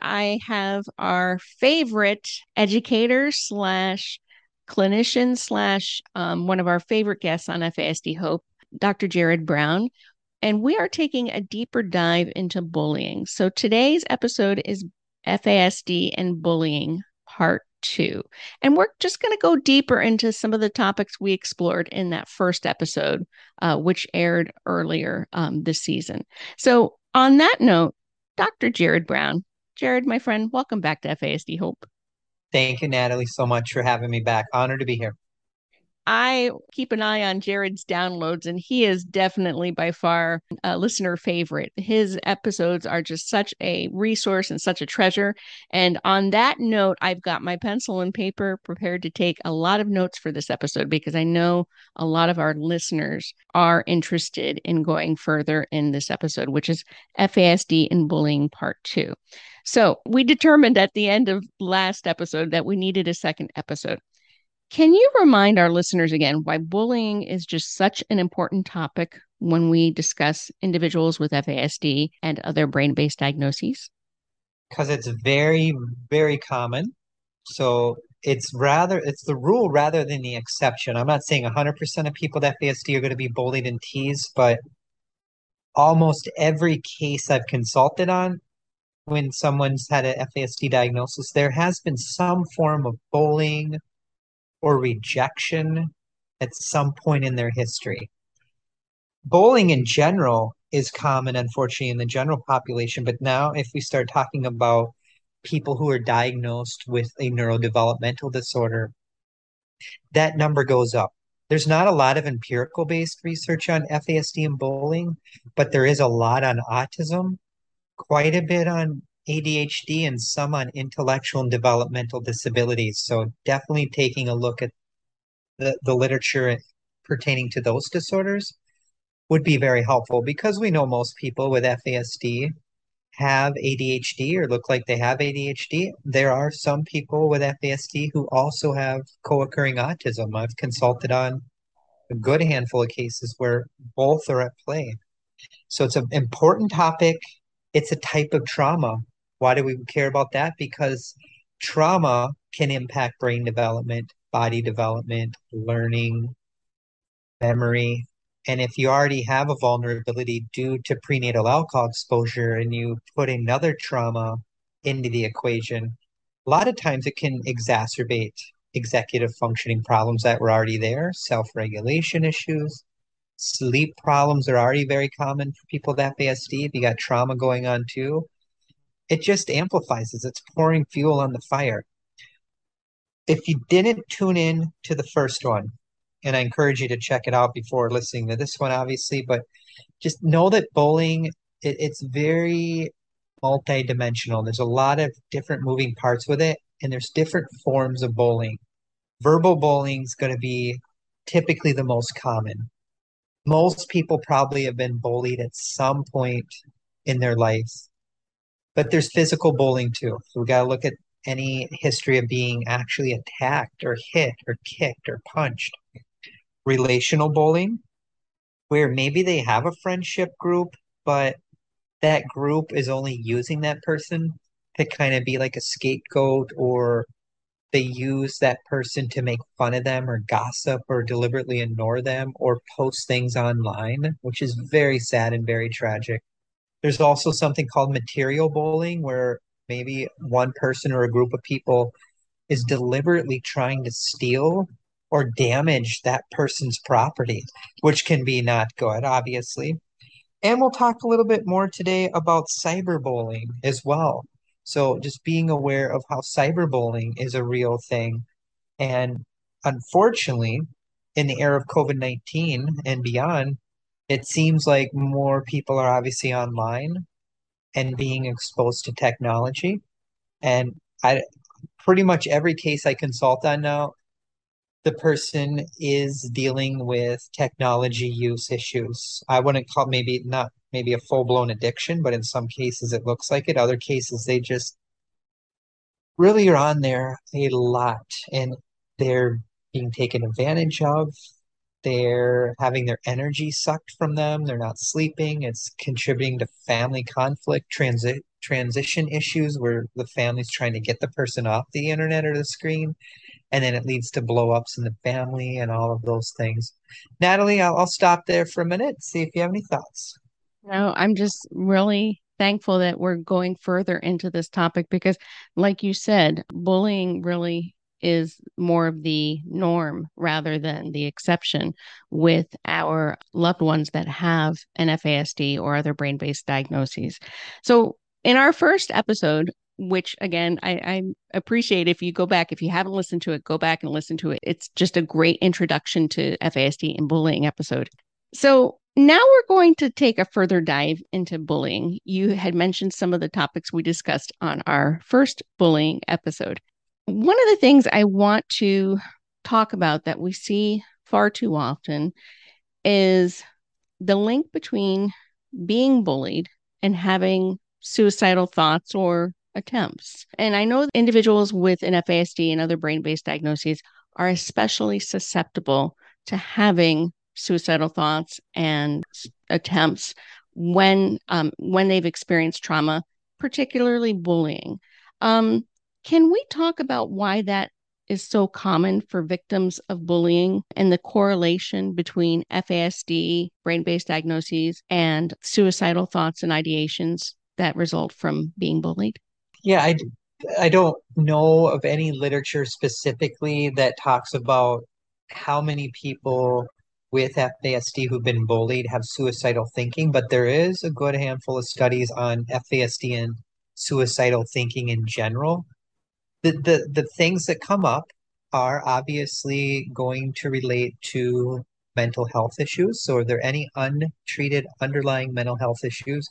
I have our favorite educator slash clinician slash um, one of our favorite guests on FASD Hope, Dr. Jared Brown. And we are taking a deeper dive into bullying. So today's episode is FASD and bullying part two. And we're just going to go deeper into some of the topics we explored in that first episode, uh, which aired earlier um, this season. So, on that note, Dr. Jared Brown, Jared, my friend, welcome back to FASD Hope. Thank you, Natalie, so much for having me back. Honored to be here. I keep an eye on Jared's downloads, and he is definitely by far a listener favorite. His episodes are just such a resource and such a treasure. And on that note, I've got my pencil and paper prepared to take a lot of notes for this episode because I know a lot of our listeners are interested in going further in this episode, which is FASD and bullying part two. So we determined at the end of last episode that we needed a second episode. Can you remind our listeners again why bullying is just such an important topic when we discuss individuals with FASD and other brain based diagnoses? Because it's very, very common. So it's rather, it's the rule rather than the exception. I'm not saying 100% of people with FASD are going to be bullied and teased, but almost every case I've consulted on when someone's had an FASD diagnosis, there has been some form of bullying or rejection at some point in their history. Bullying in general is common, unfortunately, in the general population. But now, if we start talking about people who are diagnosed with a neurodevelopmental disorder, that number goes up. There's not a lot of empirical based research on FASD and bullying, but there is a lot on autism, quite a bit on ADHD and some on intellectual and developmental disabilities. So definitely taking a look at the, the literature pertaining to those disorders would be very helpful because we know most people with FASD have ADHD or look like they have ADHD. There are some people with FASD who also have co-occurring autism. I've consulted on a good handful of cases where both are at play. So it's an important topic. It's a type of trauma why do we care about that? Because trauma can impact brain development, body development, learning, memory. And if you already have a vulnerability due to prenatal alcohol exposure and you put another trauma into the equation, a lot of times it can exacerbate executive functioning problems that were already there, self regulation issues. Sleep problems are already very common for people with FASD. If you got trauma going on too, it just amplifies it. It's pouring fuel on the fire. If you didn't tune in to the first one, and I encourage you to check it out before listening to this one, obviously, but just know that bullying, it, it's very multidimensional. There's a lot of different moving parts with it, and there's different forms of bullying. Verbal bullying is going to be typically the most common. Most people probably have been bullied at some point in their lives but there's physical bullying too. So we got to look at any history of being actually attacked or hit or kicked or punched. Relational bullying, where maybe they have a friendship group, but that group is only using that person to kind of be like a scapegoat or they use that person to make fun of them or gossip or deliberately ignore them or post things online, which is very sad and very tragic. There's also something called material bullying, where maybe one person or a group of people is deliberately trying to steal or damage that person's property, which can be not good, obviously. And we'll talk a little bit more today about cyber cyberbullying as well. So, just being aware of how cyber cyberbullying is a real thing. And unfortunately, in the era of COVID 19 and beyond, it seems like more people are obviously online and being exposed to technology. And I pretty much every case I consult on now, the person is dealing with technology use issues. I wouldn't call maybe not maybe a full-blown addiction, but in some cases it looks like it. Other cases they just really are on there a lot and they're being taken advantage of. They're having their energy sucked from them. They're not sleeping. It's contributing to family conflict, transit transition issues where the family's trying to get the person off the internet or the screen, and then it leads to blow-ups in the family and all of those things. Natalie, I'll, I'll stop there for a minute, see if you have any thoughts. No, I'm just really thankful that we're going further into this topic because, like you said, bullying really is more of the norm rather than the exception with our loved ones that have an FASD or other brain based diagnoses. So, in our first episode, which again, I, I, appreciate if you go back, if you haven't listened to it, go back and listen to it. It's just a great introduction to FASD and bullying episode. So, now we're going to take a further dive into bullying. You had mentioned some of the topics we discussed on our first bullying episode. One of the things I want to talk about that we see far too often is the link between being bullied and having suicidal thoughts or attempts. And I know individuals with an FASD and other brain based diagnoses are especially susceptible to having suicidal thoughts and attempts when um, when they've experienced trauma, particularly bullying. Um, can we talk about why that is so common for victims of bullying and the correlation between FASD, brain based diagnoses, and suicidal thoughts and ideations that result from being bullied? Yeah, I, I don't know of any literature specifically that talks about how many people with FASD who've been bullied have suicidal thinking, but there is a good handful of studies on FASD and suicidal thinking in general. The, the, the things that come up are obviously going to relate to mental health issues. So, are there any untreated underlying mental health issues?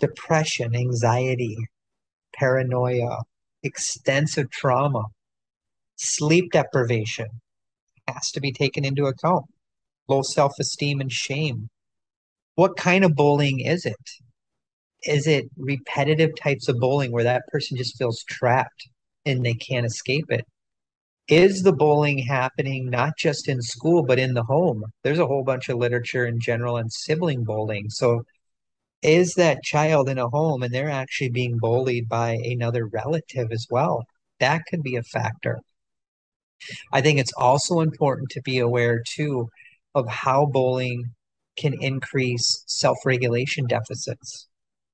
Depression, anxiety, paranoia, extensive trauma, sleep deprivation has to be taken into account low self esteem and shame. What kind of bullying is it? Is it repetitive types of bullying where that person just feels trapped and they can't escape it? Is the bullying happening not just in school, but in the home? There's a whole bunch of literature in general on sibling bullying. So, is that child in a home and they're actually being bullied by another relative as well? That could be a factor. I think it's also important to be aware, too, of how bullying can increase self-regulation deficits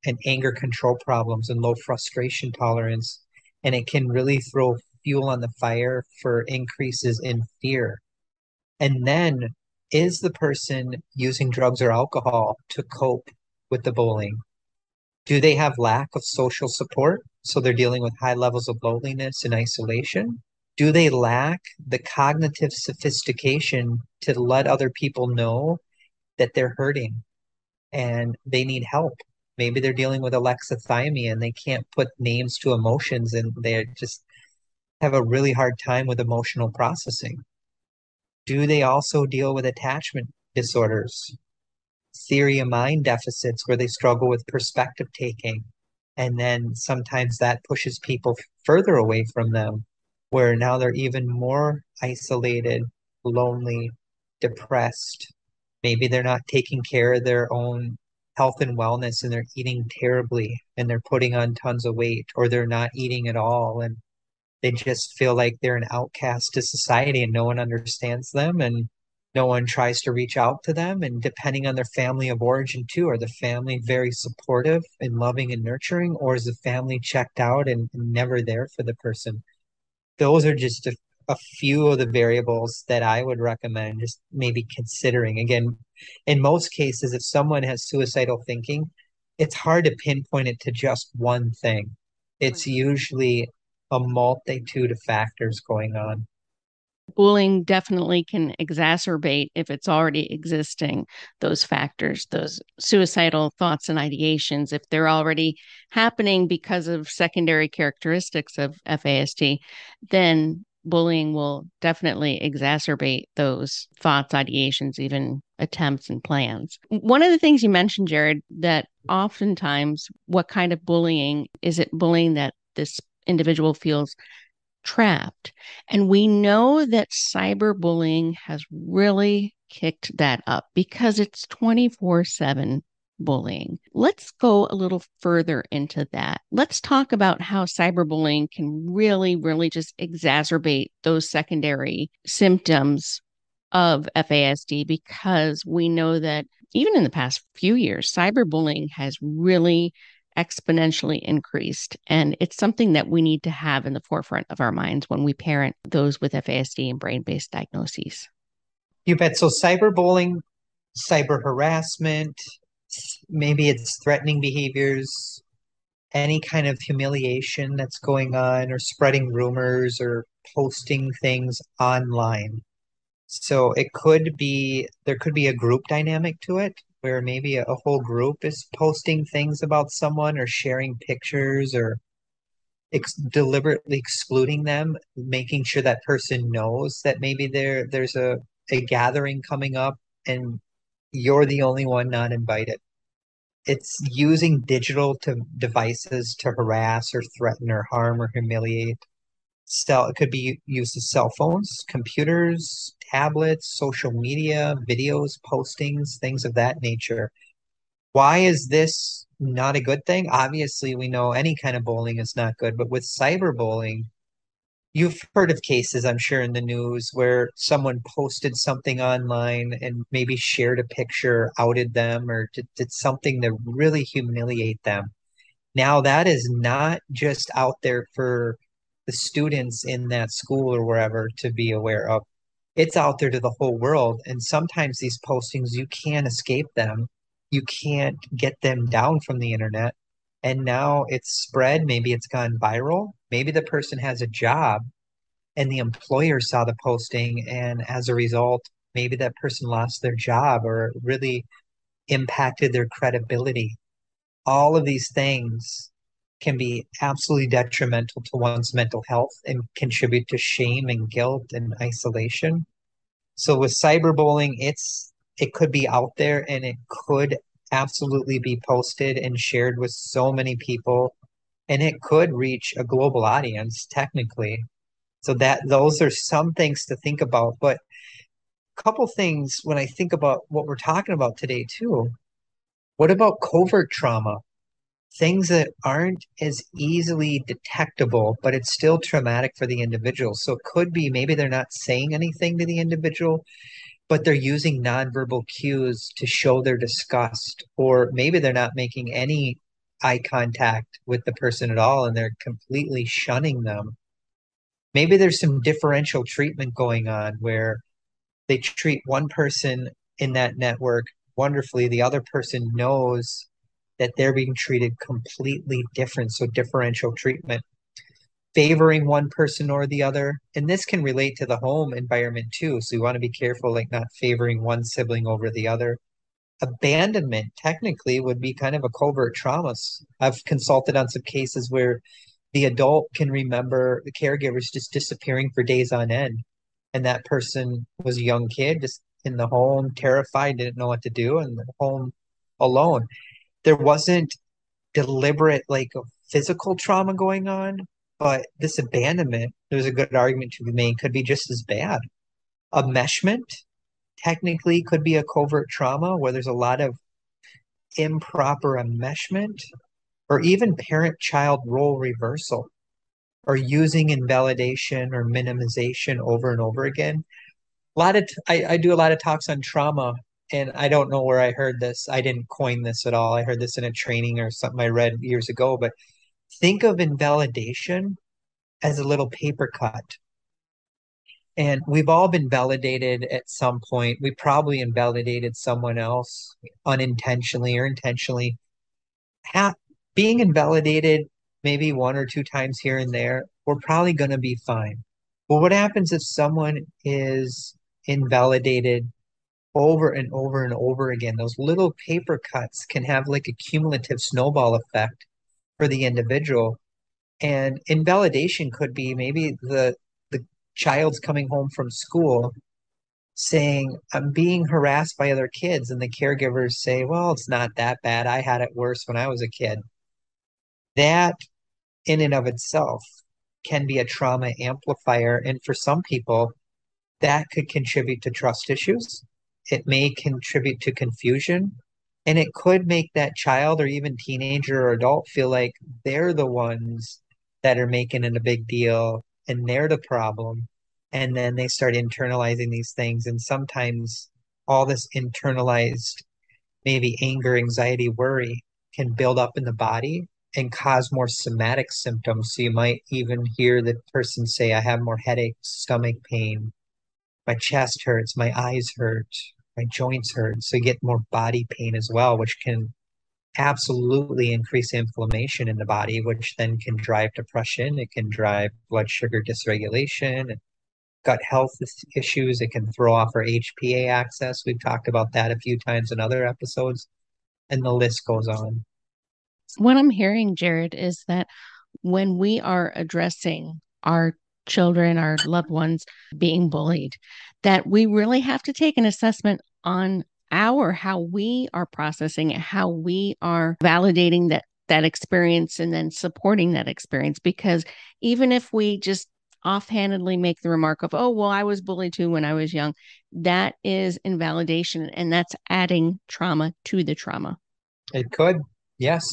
and anger control problems and low frustration tolerance. And it can really throw fuel on the fire for increases in fear. And then is the person using drugs or alcohol to cope with the bullying? Do they have lack of social support? So they're dealing with high levels of loneliness and isolation? do they lack the cognitive sophistication to let other people know that they're hurting and they need help? Maybe they're dealing with alexithymia and they can't put names to emotions and they just have a really hard time with emotional processing. Do they also deal with attachment disorders, theory of mind deficits where they struggle with perspective taking? And then sometimes that pushes people further away from them where now they're even more isolated, lonely, depressed. Maybe they're not taking care of their own health and wellness and they're eating terribly and they're putting on tons of weight or they're not eating at all and they just feel like they're an outcast to society and no one understands them and no one tries to reach out to them and depending on their family of origin too are the family very supportive and loving and nurturing or is the family checked out and, never there for the person? Those are just a, a few of the variables that I would recommend just maybe considering. Again, in most cases, if someone has suicidal thinking, it's hard to pinpoint it to just one thing. It's usually a multitude of factors going on. bullying definitely can exacerbate if it's already existing those factors those suicidal thoughts and ideations if they're already happening because of secondary characteristics of FASD then bullying will definitely exacerbate those thoughts ideations even attempts and plans one of the things you mentioned jared that oftentimes what kind of bullying is it bullying that this individual feels trapped. And we know that cyberbullying has really kicked that up because it's 24 7 bullying. Let's go a little further into that. Let's talk about how cyberbullying can really, really just exacerbate those secondary symptoms of FASD because we know that even in the past few years, cyberbullying has really exponentially increased. And it's something that we need to have in the forefront of our minds when we parent those with FASD and brain based diagnoses. You bet. So, cyberbullying, cyber harassment, maybe it's threatening behaviors, any kind of humiliation that's going on, or spreading rumors or posting things online. So, it could be, there could be a group dynamic to it where maybe a, a whole group is posting things about someone or sharing pictures or ex- deliberately excluding them, making sure that person knows that maybe there there's a, a gathering coming up and you're the only one not invited. It's using digital to devices to harass or threaten or harm or humiliate. Cell it could be used as cell phones, computers, tablets, social media, videos, postings, things of that nature. Why is this not a good thing? Obviously, we know any kind of bullying is not good, but with cyberbullying, you've heard of cases, I'm sure, in the news where someone posted something online and maybe shared a picture, outed them, or did, did something to really humiliate them. Now, that is not just out there for the students in that school or wherever to be aware of it's out there to the whole world. And sometimes these postings, you can't escape them. You can't get them down from the internet. And now it's spread. Maybe it's gone viral. Maybe the person has a job and the employer saw the posting. And as a result, maybe that person lost their job or really impacted their credibility. All of these things can be absolutely detrimental to one's mental health and contribute to shame and guilt and isolation. So with cyberbullying, it's it could be out there and it could absolutely be posted and shared with so many people and it could reach a global audience technically. So that those are some things to think about, but a couple things when I think about what we're talking about today too. What about covert trauma? things that aren't as easily detectable, but it's still traumatic for the individual. So it could be maybe they're not saying anything to the individual, but they're using nonverbal cues to show their disgust, or maybe they're not making any eye contact with the person at all and they're completely shunning them. Maybe there's some differential treatment going on where they treat one person in that network wonderfully, the other person knows that they're being treated completely different. So differential treatment, favoring one person or the other. And this can relate to the home environment too. So you want to be careful, like not favoring one sibling over the other. Abandonment technically would be kind of a covert trauma. I've consulted on some cases where the adult can remember the caregivers just disappearing for days on end. And that person was a young kid, just in the home, terrified, didn't know what to do, and the home alone there wasn't deliberate like physical trauma going on, but this abandonment, there's a good argument to be made, could be just as bad. Enmeshment technically could be a covert trauma where there's a lot of improper enmeshment or even parent child role reversal or using invalidation or minimization over and over again. A lot of t- I, I do a lot of talks on trauma and I don't know where I heard this. I didn't coin this at all. I heard this in a training or something I read years ago. But think of invalidation as a little paper cut. And we've all been validated at some point. We probably invalidated someone else unintentionally or intentionally. Ha- being invalidated maybe one or two times here and there, we're probably going to be fine. but what happens if someone is invalidated over and over and over again? Those little paper cuts can have like a cumulative snowball effect for the individual. And invalidation could be maybe the the child's coming home from school saying, I'm being harassed by other kids, and the caregivers say, Well, it's not that bad. I had it worse when I was a kid. That in and of itself can be a trauma amplifier. And for some people, that could contribute to trust issues. It may contribute to confusion. And it could make that child or even teenager or adult feel like they're the ones that are making it a big deal and they're the problem. And then they start internalizing these things. And sometimes all this internalized, maybe anger, anxiety, worry can build up in the body and cause more somatic symptoms. So you might even hear the person say, I have more headaches, stomach pain, my chest hurts, my eyes hurt, my joints hurt. So you get more body pain as well, which can absolutely increase inflammation in the body, which then can drive depression. It can drive blood sugar dysregulation, gut health issues. It can throw off our HPA axis. We've talked about that a few times in other episodes, and the list goes on. What I'm hearing, Jared, is that when we are addressing our children, our loved ones being bullied, that we really have to take an assessment on our how we are processing it, how we are validating that that experience and then supporting that experience. Because even if we just offhandedly make the remark of oh well i was bullied too when i was young that is invalidation and that's adding trauma to the trauma. It could. Yes.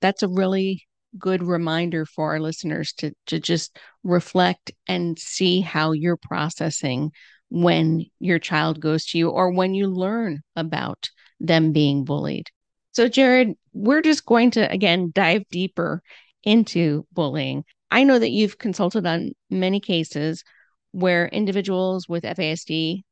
That's a really good reminder for our listeners to to just reflect and see how you're processing when your child goes to you or when you learn about them being bullied. So Jared, we're just going to again dive deeper into bullying. I know that you've consulted on many cases where individuals with FASD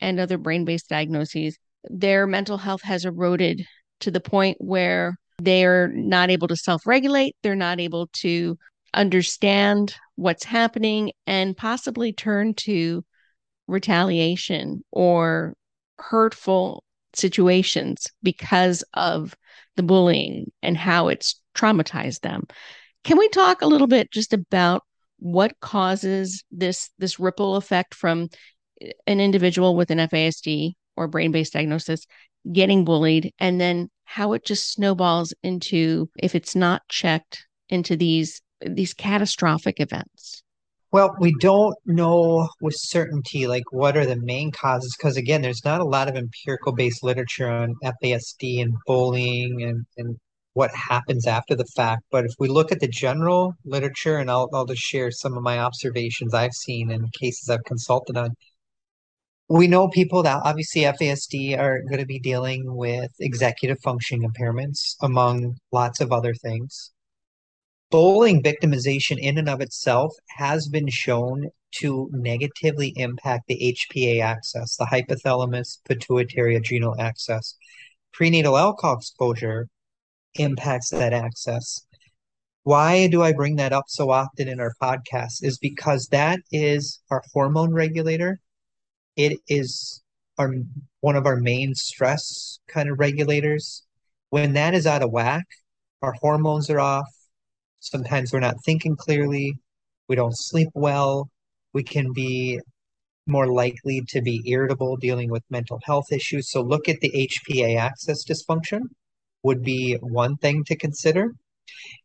and other brain-based diagnoses, their mental health has eroded to the point where they're not able to self regulate. They're not able to understand what's happening and possibly turn to retaliation or hurtful situations because of the bullying and how it's traumatized them. Can we talk a little bit just about what causes this this ripple effect from eh, an individual with an FASD or brain-based diagnosis getting bullied and then how it just snowballs into if it's not checked into these these catastrophic events well we don't know with certainty like what are the main causes because again there's not a lot of empirical based literature on fasd and bullying and, and what happens after the fact but if we look at the general literature and I'll, I'll just share some of my observations i've seen and cases i've consulted on we know people that obviously FASD are going to be dealing with executive functioning impairments, among lots of other things. Bullying victimization, in and of itself, has been shown to negatively impact the HPA axis, the hypothalamus pituitary adrenal axis. Prenatal alcohol exposure impacts that axis. Why do I bring that up so often in our podcast? Is because that is our hormone regulator it is our one of our main stress kind of regulators. When that is out of whack, our hormones are off. Sometimes we're not thinking clearly. We don't sleep well. We can be more likely to be irritable dealing with mental health issues. So look at the HPA axis dysfunction would be one thing to consider.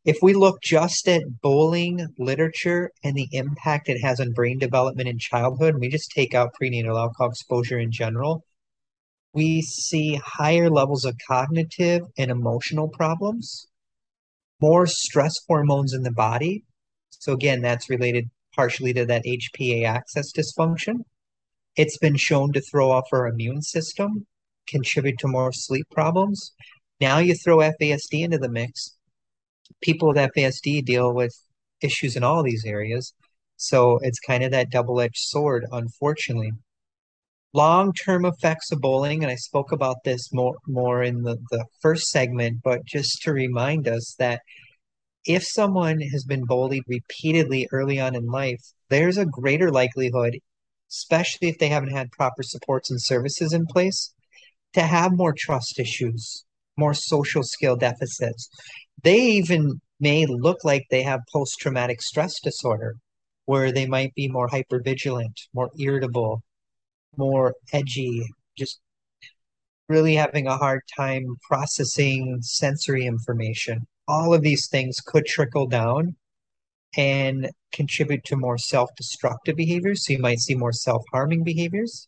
If we look just at bowling literature and the impact it has on brain development in childhood, and we just take out prenatal alcohol exposure in general, we see higher levels of cognitive and emotional problems, more stress hormones in the body. So, again, that's related partially to that HPA axis dysfunction. It's been shown to throw off our immune system, contribute to more sleep problems. Now you throw FASD into the mix, people with FASD deal with issues in all these areas. So it's kind of that double edged sword, unfortunately. Long term effects of bullying, and I spoke about this more, more in the, the first segment, but just to remind us that if someone has been bullied repeatedly early on in life, there's a greater likelihood, especially if they haven't had proper supports and services in place, to have more trust issues, more social skill deficits. They even may look like they have post traumatic stress disorder, where they might be more hypervigilant, more irritable, more edgy, just really having a hard time processing sensory information. All of these things could trickle down and contribute to more self-destructive behaviors. So you might see more self-harming behaviors.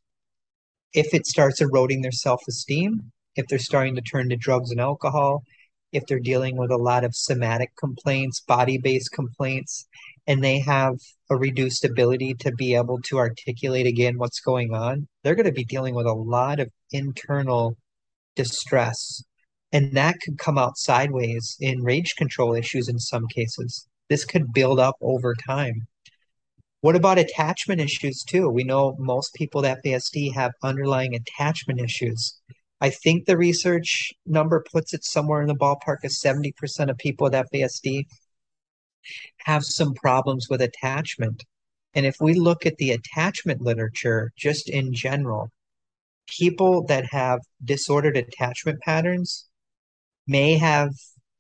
If it starts eroding their self-esteem, if they're starting to turn to drugs and alcohol, if they're dealing with a lot of somatic complaints, body-based complaints, and they have a reduced ability to be able to articulate again what's going on, they're going to be dealing with a lot of internal distress. And that could come out sideways in rage control issues in some cases. This could build up over time. What about attachment issues too? We know most people with FASD have underlying attachment issues. I think the research number puts it somewhere in the ballpark of 70% of people with FASD have some problems with attachment. And if we look at the attachment literature just in general, people that have disordered attachment patterns may have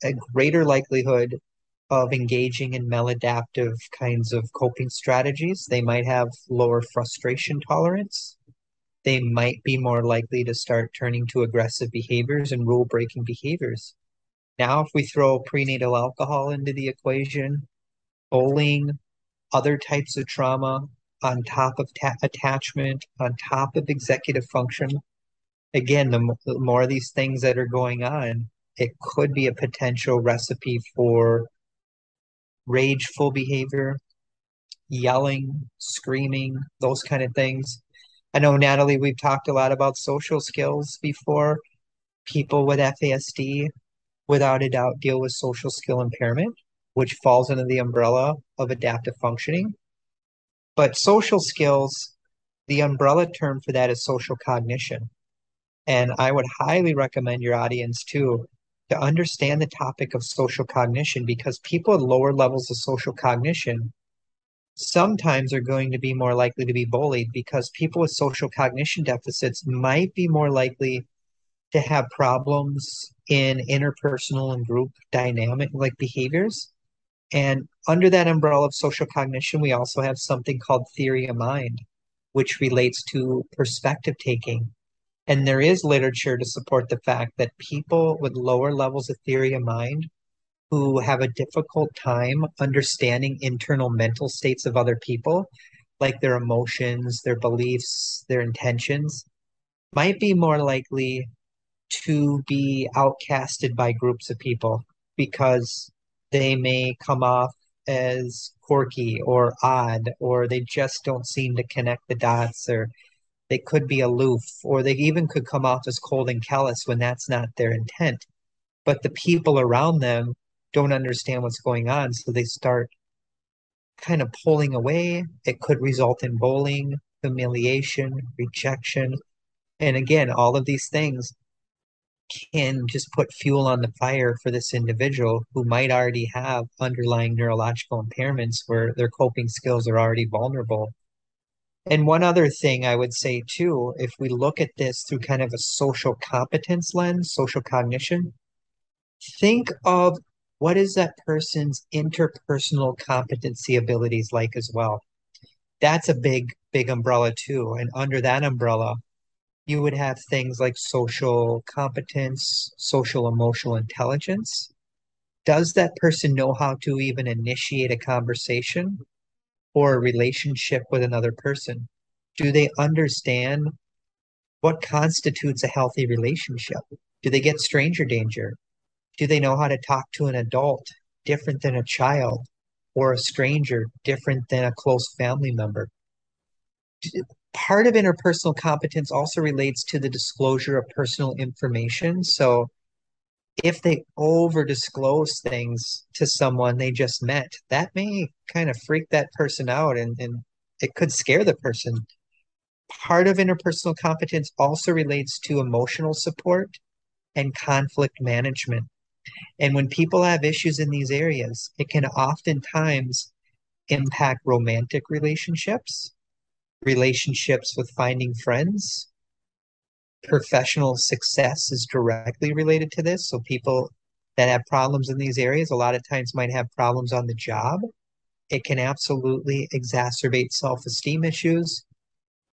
a greater likelihood of engaging in maladaptive kinds of coping strategies. They might have lower frustration tolerance. They might be more likely to start turning to aggressive behaviors and rule breaking behaviors. Now, if we throw prenatal alcohol into the equation, bullying, other types of trauma on top of ta- attachment, on top of executive function, again, the, m- the more of these things that are going on, it could be a potential recipe for rageful behavior, yelling, screaming, those kind of things. I know, Natalie, we've talked a lot about social skills before. People with FASD, without a doubt, deal with social skill impairment, which falls under the umbrella of adaptive functioning. But social skills, the umbrella term for that is social cognition. And I would highly recommend your audience too to understand the topic of social cognition because people with lower levels of social cognition sometimes are going to be more likely to be bullied because people with social cognition deficits might be more likely to have problems in interpersonal and group dynamic like behaviors. And under that umbrella of social cognition, we also have something called theory of mind, which relates to perspective taking and there is literature to support the fact that people with lower levels of theory of mind who have a difficult time understanding internal mental states of other people, like their emotions, their beliefs, their intentions, might be more likely to be outcasted by groups of people because they may come off as quirky or odd, or they just don't seem to connect the dots or they could be aloof, or they even could come off as cold and callous when that's not their intent. But the people around them don't understand what's going on, so they start kind of pulling away. It could result in bullying, humiliation, rejection. And again, all of these things can just put fuel on the fire for this individual who might already have underlying neurological impairments where their coping skills are already vulnerable and one other thing I would say too, if we look at this through kind of a social competence lens, social cognition, think of what is that person's interpersonal competency abilities like as well. That's a big, big umbrella too. And under that umbrella, you would have things like social competence, social emotional intelligence. Does that person know how to even initiate a conversation? or a relationship with another person? Do they understand what constitutes a healthy relationship? Do they get stranger danger? Do they know how to talk to an adult different than a child or a stranger different than a close family member? Part of interpersonal competence also relates to the disclosure of personal information. So if they over disclose things to someone they just met, that may kind of freak that person out and, and it could scare the person. Part of interpersonal competence also relates to emotional support and conflict management. And when people have issues in these areas, it can oftentimes impact romantic relationships, relationships with finding friends. Professional success is directly related to this. So people that have problems in these areas a lot of times might have problems on the job. It can absolutely exacerbate self-esteem issues.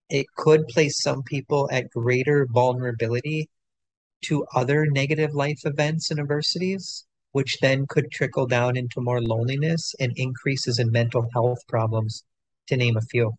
It could place some people at greater vulnerability to other negative life events and adversities, which then could trickle down into more loneliness and increases in mental health problems, to name a few.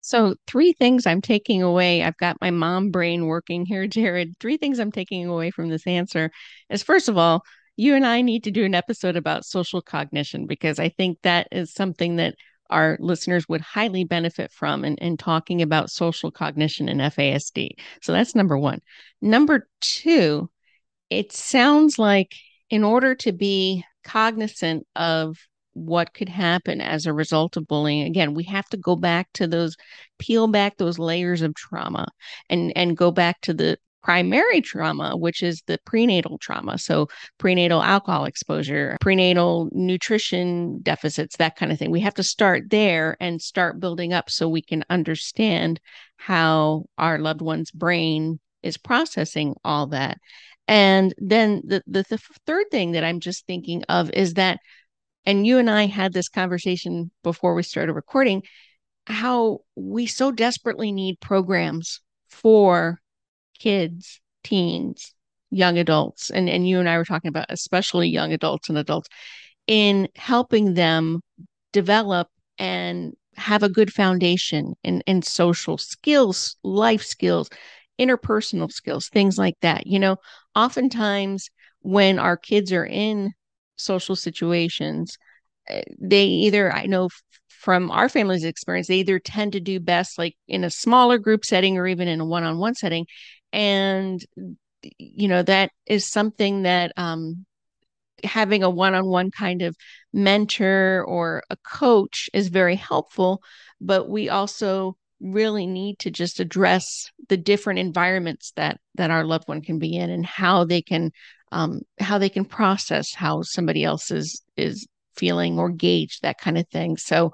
So, three things I'm taking away. I've got my mom brain working here, Jared. Three things I'm taking away from this answer is first of all, you and I need to do an episode about social cognition because I think that is something that our listeners would highly benefit from in, in talking about social cognition in FASD. So that's number one. Number two, it sounds like in order to be cognizant of what could happen as a result of bullying again we have to go back to those peel back those layers of trauma and and go back to the primary trauma, which is the prenatal trauma. So, prenatal alcohol exposure, prenatal nutrition deficits, that kind of thing. We have to start there and start building up so we can understand how our loved one's brain is processing all that. And then the, the, the third thing that I'm just thinking of is that, and you and I had this conversation before we started recording, how we so desperately need programs for kids, teens, young adults, and, and you and I were talking about especially young adults and adults in helping them develop and have a good foundation in, in social skills, life skills, interpersonal skills, things like that. You know, oftentimes when our kids are in social situations, eh, they either, I know from our family's experience, they either tend to do best like in a smaller group setting or even in a one on one setting. And you know that is something that um, having a one-on-one kind of mentor or a coach is very helpful but we also really need to just address the different environments that that our loved one can be in and how they can um, how they can process how somebody else is is feeling or gauge that kind of thing. So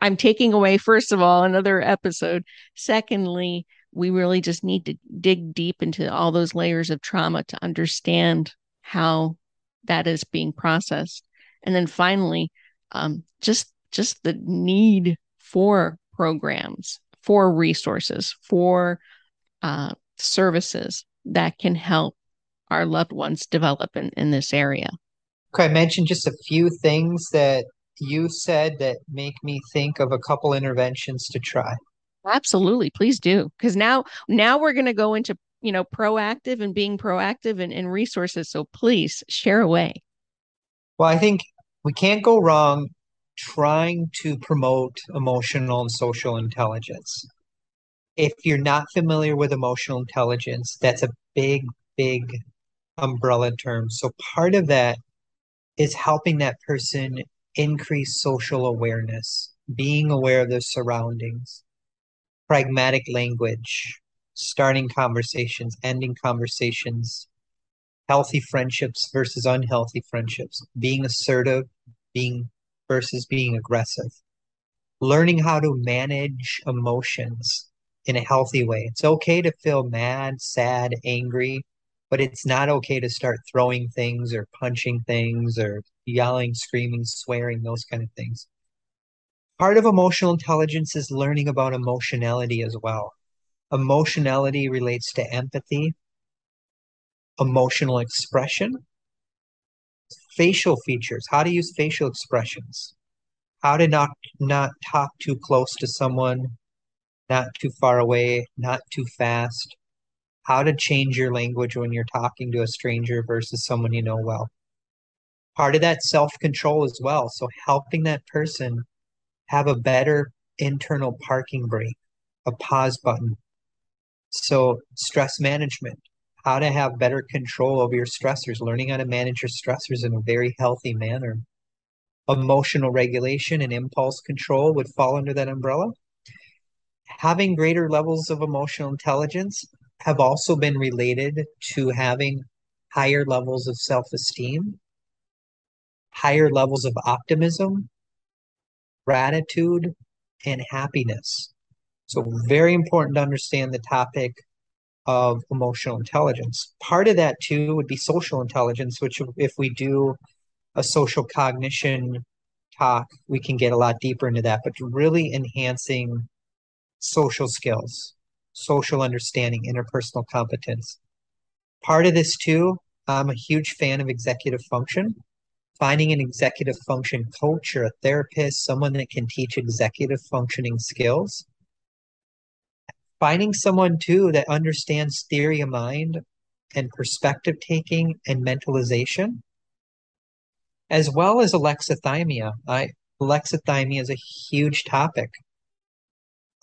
i'm taking away first of all another episode. Secondly we really just need to dig deep into all those layers of trauma to understand how that is being processed. And then finally um, just just the need for programs for resources for uh, services that can help our loved ones develop in, in this area okay i mentioned just a few things that you said that make me think of a couple interventions to try Absolutely. Please do. Because now now we're going to go into, you know, proactive and being proactive and, and resources. So please share away. Well, I think we can't go wrong trying to promote emotional and social intelligence. If you're not familiar with emotional intelligence, that's a big, big umbrella term. So part of that is helping that person increase social awareness, being aware of their surroundings, pragmatic language, starting conversations, ending conversations, healthy friendships versus unhealthy friendships, being assertive, being versus being aggressive, learning how to manage emotions in a healthy way. It's okay to feel mad, sad, angry, but it's not okay to start throwing things or punching things or yelling, screaming, swearing, those kind of things. Part of emotional intelligence is learning about emotionality as well. Emotionality relates to empathy, emotional expression, facial features, how to use facial expressions, how to not not talk too close to someone, not too far away, not too fast, how to change your language when you're talking to a stranger versus someone you know well. Part of that self-control as well. So helping that person have a better internal parking brake, a pause button. So, stress management, how to have better control over your stressors, learning how to manage your stressors in a very healthy manner. Emotional regulation and impulse control would fall under that umbrella. Having greater levels of emotional intelligence have also been related to having higher levels of self esteem, higher levels of optimism, gratitude, and happiness. So, very important to understand the topic of emotional intelligence. Part of that, too, would be social intelligence, which, if we do a social cognition talk, we can get a lot deeper into that, but really enhancing social skills, social understanding, interpersonal competence. Part of this, too, I'm a huge fan of executive function. Finding an executive function coach or a therapist, someone that can teach executive functioning skills. Finding someone, too, that understands theory of mind and perspective taking and mentalization as well as alexithymia. I, alexithymia is a huge topic.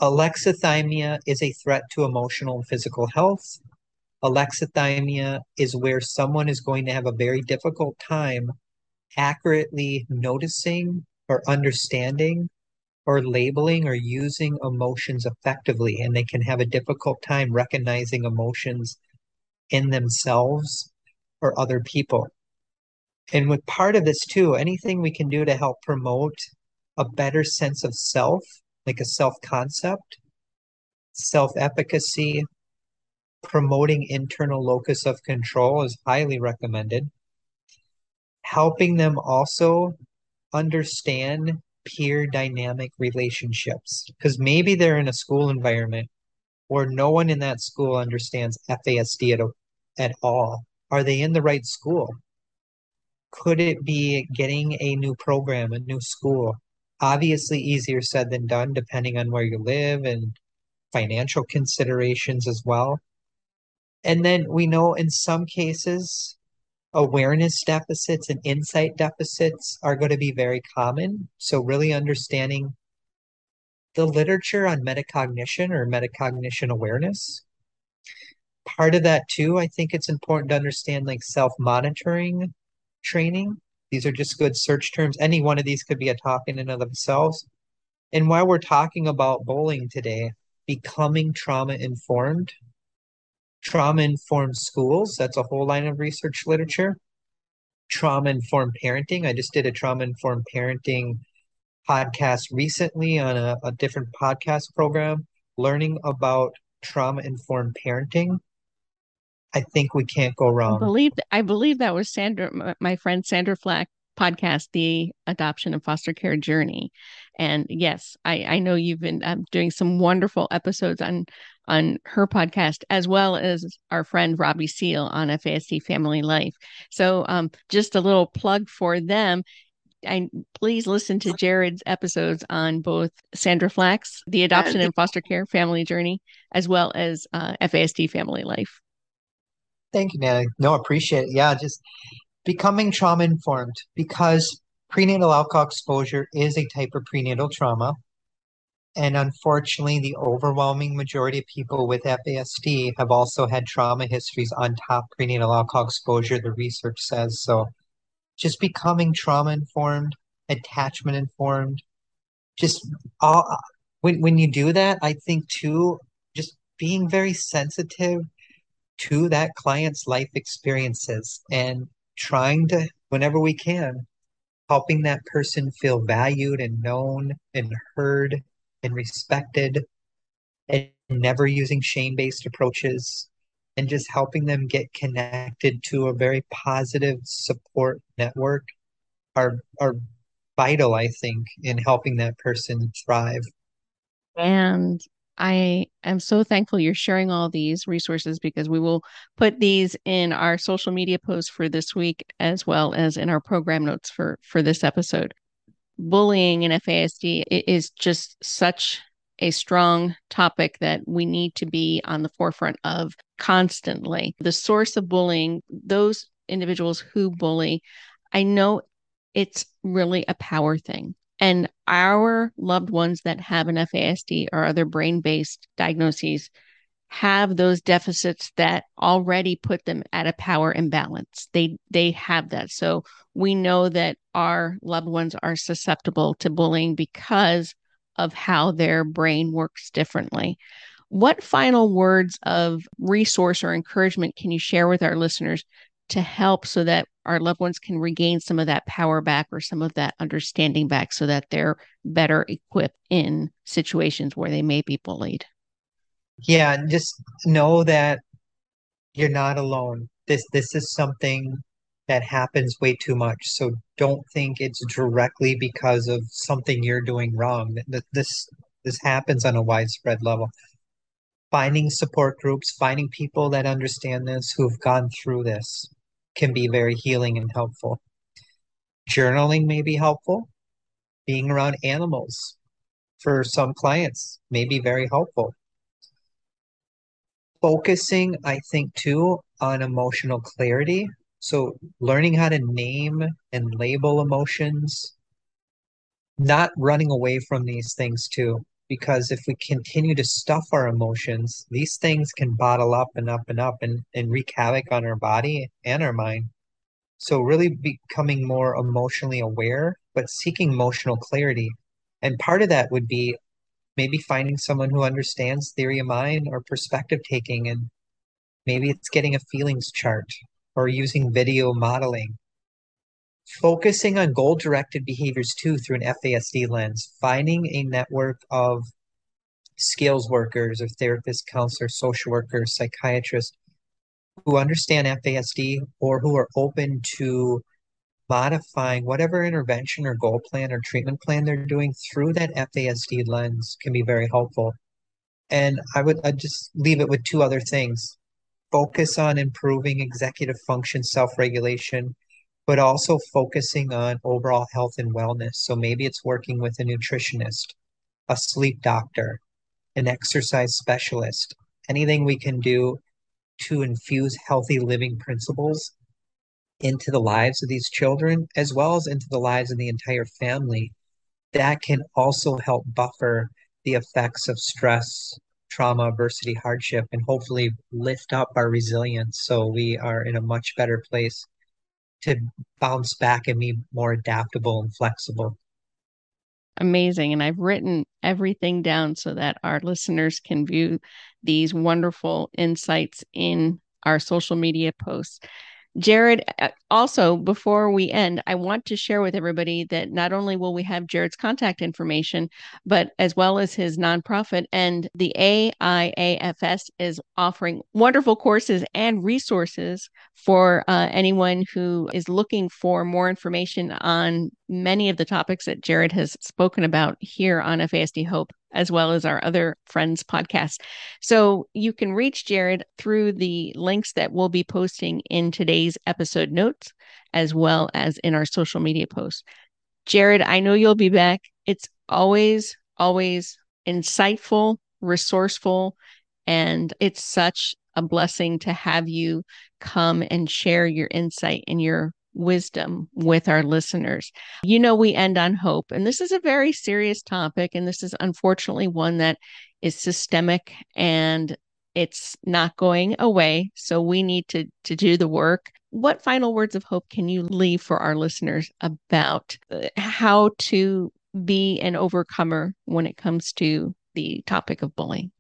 Alexithymia is a threat to emotional and physical health. Alexithymia is where someone is going to have a very difficult time accurately noticing or understanding or labeling or using emotions effectively. And they can have a difficult time recognizing emotions in themselves or other people and with part of this too, anything we can do to help promote a better sense of self, like a self concept, self efficacy, promoting internal locus of control is highly recommended. Helping them also understand peer dynamic relationships because maybe they're in a school environment where no one in that school understands FASD at, at all. Are they in the right school? could it be getting a new program, a new school? Obviously, easier said than done, depending on where you live and financial considerations as well. And then we know in some cases, awareness deficits and insight deficits are going to be very common. So, really understanding the literature on metacognition or metacognition awareness. Part of that, too, I think it's important to understand like self monitoring training. These are just good search terms. Any one of these could be a talk in and of themselves. And while we're talking about bullying today, becoming trauma informed, trauma informed schools, that's a whole line of research literature. Trauma informed parenting. I just did a trauma informed parenting podcast recently on a, a different podcast program, learning about trauma informed parenting I think we can't go wrong. I believe I believe that was Sandra, my friend Sandra Flack podcast, the adoption and foster care journey. And yes, I, I know you've been um, doing some wonderful episodes on on her podcast, as well as our friend Robbie Seal on FASD Family Life. So, um, just a little plug for them. And please listen to Jared's episodes on both Sandra Flack's The Adoption and Foster Care Family Journey, as well as uh, FASD Family Life. Thank you, Natalie. No, appreciate it. Yeah, just becoming trauma informed because prenatal alcohol exposure is a type of prenatal trauma. And unfortunately, the overwhelming majority of people with FASD have also had trauma histories on top prenatal alcohol exposure, the research says. So just becoming trauma informed, attachment informed, just all when when you do that, I think too, just being very sensitive to that client's life experiences and trying to, whenever we can, helping that person feel valued and known and heard and respected and never using shame based approaches and just helping them get connected to a very positive support network are are vital i think in helping that person thrive. And I am so thankful you're sharing all these resources because we will put these in our social media posts for this week as well as in our program notes for for this episode. Bullying in FASD is just such a strong topic that we need to be on the forefront of constantly. The source of bullying, those individuals who bully, I know it's really a power thing. And our loved ones that have an FASD or other brain based diagnoses have those deficits that already put them at a power imbalance. They they have that. So we know that our loved ones are susceptible to bullying because of how their brain works differently. What final words of resource or encouragement can you share with our listeners to help so that our loved ones can regain some of that power back or some of that understanding back so that they're better equipped in situations where they may be bullied. Yeah, just know that you're not alone. This this is something that happens way too much. So don't think it's directly because of something you're doing wrong. This this happens on a widespread level. Finding support groups, finding people that understand this, who've gone through this, can be very healing and helpful. Journaling may be helpful. Being around animals for some clients may be very helpful. Focusing, I think, too, on emotional clarity. So, learning how to name and label emotions, not running away from these things, too because if we continue to stuff our emotions, these things can bottle up and up and up and, and wreak havoc on our body and our mind. So, really becoming more emotionally aware, but seeking emotional clarity. And part of that would be maybe finding someone who understands theory of mind or perspective taking. And maybe it's getting a feelings chart or using video modeling focusing on goal directed behaviors too through an FASD lens, finding a network of skills workers or therapists, counselors, social workers, psychiatrists who understand FASD or who are open to modifying whatever intervention or goal plan or treatment plan they're doing through that FASD lens can be very helpful. And I would I'd just leave it with two other things. Focus on improving executive function, self regulation, but also focusing on overall health and wellness. So maybe it's working with a nutritionist, a sleep doctor, an exercise specialist, anything we can do to infuse healthy living principles into the lives of these children, as well as into the lives of the entire family, that can also help buffer the effects of stress, trauma, adversity, hardship, and hopefully lift up our resilience so we are in a much better place to bounce back and be more adaptable and flexible. Amazing. And I've written everything down so that our listeners can view these wonderful insights in our social media posts. Jared, uh, also before we end, I want to share with everybody that not only will we have Jared's contact information, but as well as his nonprofit and the AIAFS is offering wonderful courses and resources for uh, anyone who is looking for more information on many of the topics that Jared has spoken about here on FASD Hope as well as our other friends podcast. So you can reach Jared through the links that we'll be posting in today's episode notes, as well as in our social media posts. Jared, I know you'll be back. It's always, always insightful, resourceful, and it's such a blessing to have you come and share your insight and your wisdom with our listeners. You know, we end on hope, and this is a very serious topic, and this is unfortunately one that is systemic and it's not going away. So we need to to do the work. What final words of hope can you leave for our listeners about uh, how to be an overcomer when it comes to the topic of bullying?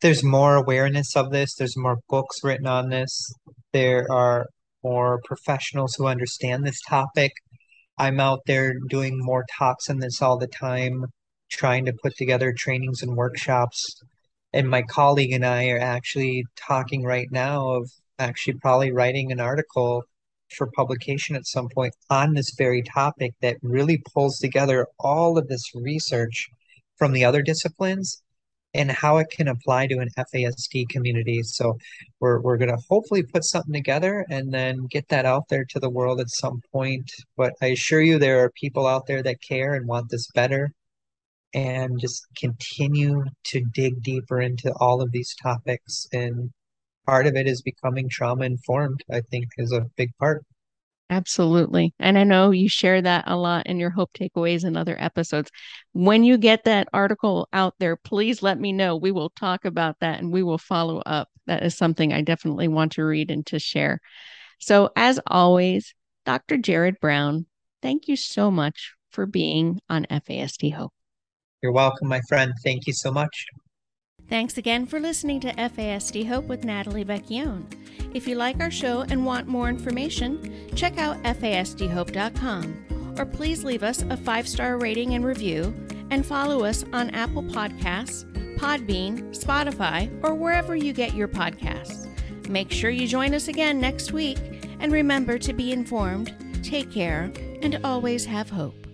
There's more awareness of this. There's more books written on this. There are more professionals who understand this topic. I'm out there doing more talks on this all the time, trying to put together trainings and workshops. And my colleague and I are actually talking right now of actually probably writing an article for publication at some point on this very topic that really pulls together all of this research from the other disciplines and how it can apply to an FASD community. So we're we're gonna hopefully put something together and then get that out there to the world at some point. But I assure you there are people out there that care and want this better and just continue to dig deeper into all of these topics and part of it is becoming trauma informed, I think is a big part. Absolutely. And I know you share that a lot in your Hope Takeaways and other episodes. When you get that article out there, please let me know. We will talk about that and we will follow up. That is something I definitely want to read and to share. So, as always, Dr. Jared Brown, thank you so much for being on FASD Hope. You're welcome, my friend. Thank you so much. Thanks again for listening to FASD Hope with Natalie Vecchione. If you like our show and want more information, check out fasdhope.com or please leave us a five star rating and review and follow us on Apple Podcasts, Podbean, Spotify, or wherever you get your podcasts. Make sure you join us again next week and remember to be informed, take care, and always have hope.